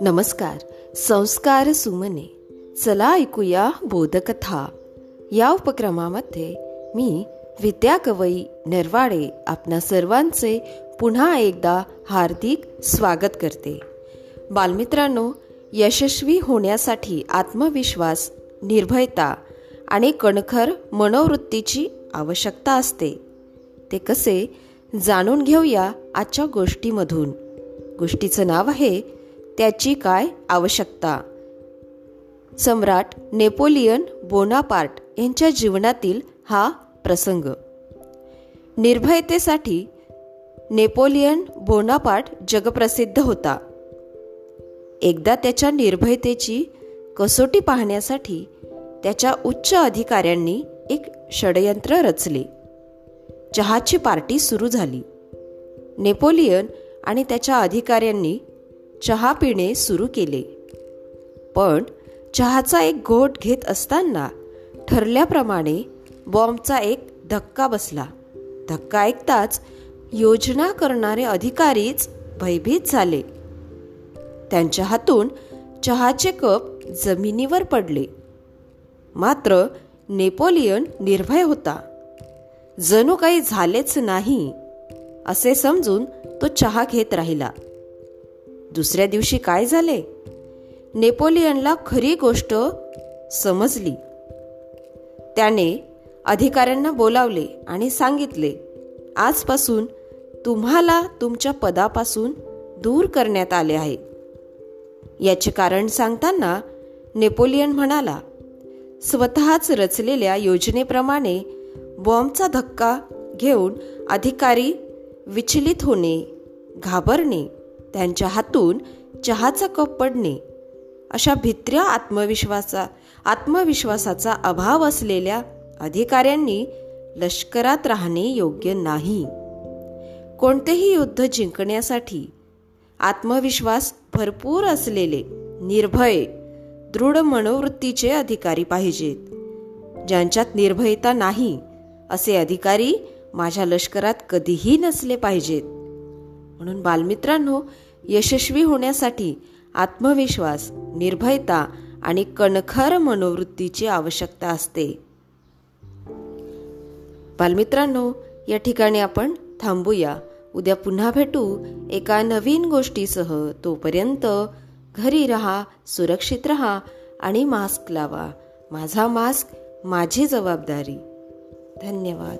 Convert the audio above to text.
नमस्कार संस्कार सुमने. चला ऐकूया बोधकथा. या उपक्रमामध्ये मी विद्या कवई नरवाडे आपणा सर्वांचे पुन्हा एकदा हार्दिक स्वागत करते. बालमित्रांनो यशस्वी होण्यासाठी आत्मविश्वास निर्भयता आणि कणखर मनोवृत्तीची आवश्यकता असते. ते कसे जाणून घेऊया आजच्या गोष्टीमधून. गोष्टीचं नाव आहे त्याची काय आवश्यकता? सम्राट नेपोलियन बोनापार्ट यांच्या जीवनातील हा प्रसंग. निर्भयतेसाठी नेपोलियन बोनापार्ट जगप्रसिद्ध होता. एकदा त्याच्या निर्भयतेची कसोटी पाहण्यासाठी त्याच्या उच्च अधिकाऱ्यांनी एक षडयंत्र रचले. चहाची पार्टी सुरू झाली. नेपोलियन आणि त्याच्या अधिकाऱ्यांनी चहा पिणे सुरू केले. पण चहाचा एक घोट घेत असताना ठरल्याप्रमाणे बॉम्बचा एक धक्का बसला. धक्का ऐकताच योजना करणारे अधिकारीच भयभीत झाले. त्यांच्या हातून चहाचे कप जमिनीवर पडले. मात्र नेपोलियन निर्भय होता. जणू काही झालेच नाही असे समजून तो चहा घेत राहिला. दुसऱ्या दिवशी काय झाले? नेपोलियनला खरी गोष्ट समजली. त्याने अधिकाऱ्यांना बोलावले आणि सांगितले आजपासून तुम्हाला तुमच्या पदापासून दूर करण्यात आले आहे. याचे कारण सांगताना नेपोलियन म्हणाला स्वतःच रचलेल्या योजनेप्रमाणे बॉम्बचा धक्का घेऊन अधिकारी विचलित होणे घाबरणे त्यांच्या हातून चहाचा कप पडणे अशा भित्र्या आत्मविश्वासा आत्मविश्वासाचा अभाव असलेल्या अधिकाऱ्यांनी लष्करात राहणे योग्य नाही. कोणतेही युद्ध जिंकण्यासाठी आत्मविश्वास भरपूर असलेले निर्भय दृढ मनोवृत्तीचे अधिकारी पाहिजेत ज्यांच्यात निर्भयता नाही. असे अधिकारी माझ्या लष्करात कधीही नसले पाहिजेत. म्हणून बालमित्रांनो यशस्वी होण्यासाठी आत्मविश्वास निर्भयता आणि कणखर मनोवृत्तीची आवश्यकता असते. बालमित्रांनो या ठिकाणी आपण थांबूया. उद्या पुन्हा भेटू एका नवीन गोष्टीसह. तोपर्यंत घरी रहा सुरक्षित रहा आणि मास्क लावा. माझा मास्क माझी जबाबदारी. धन्यवाद.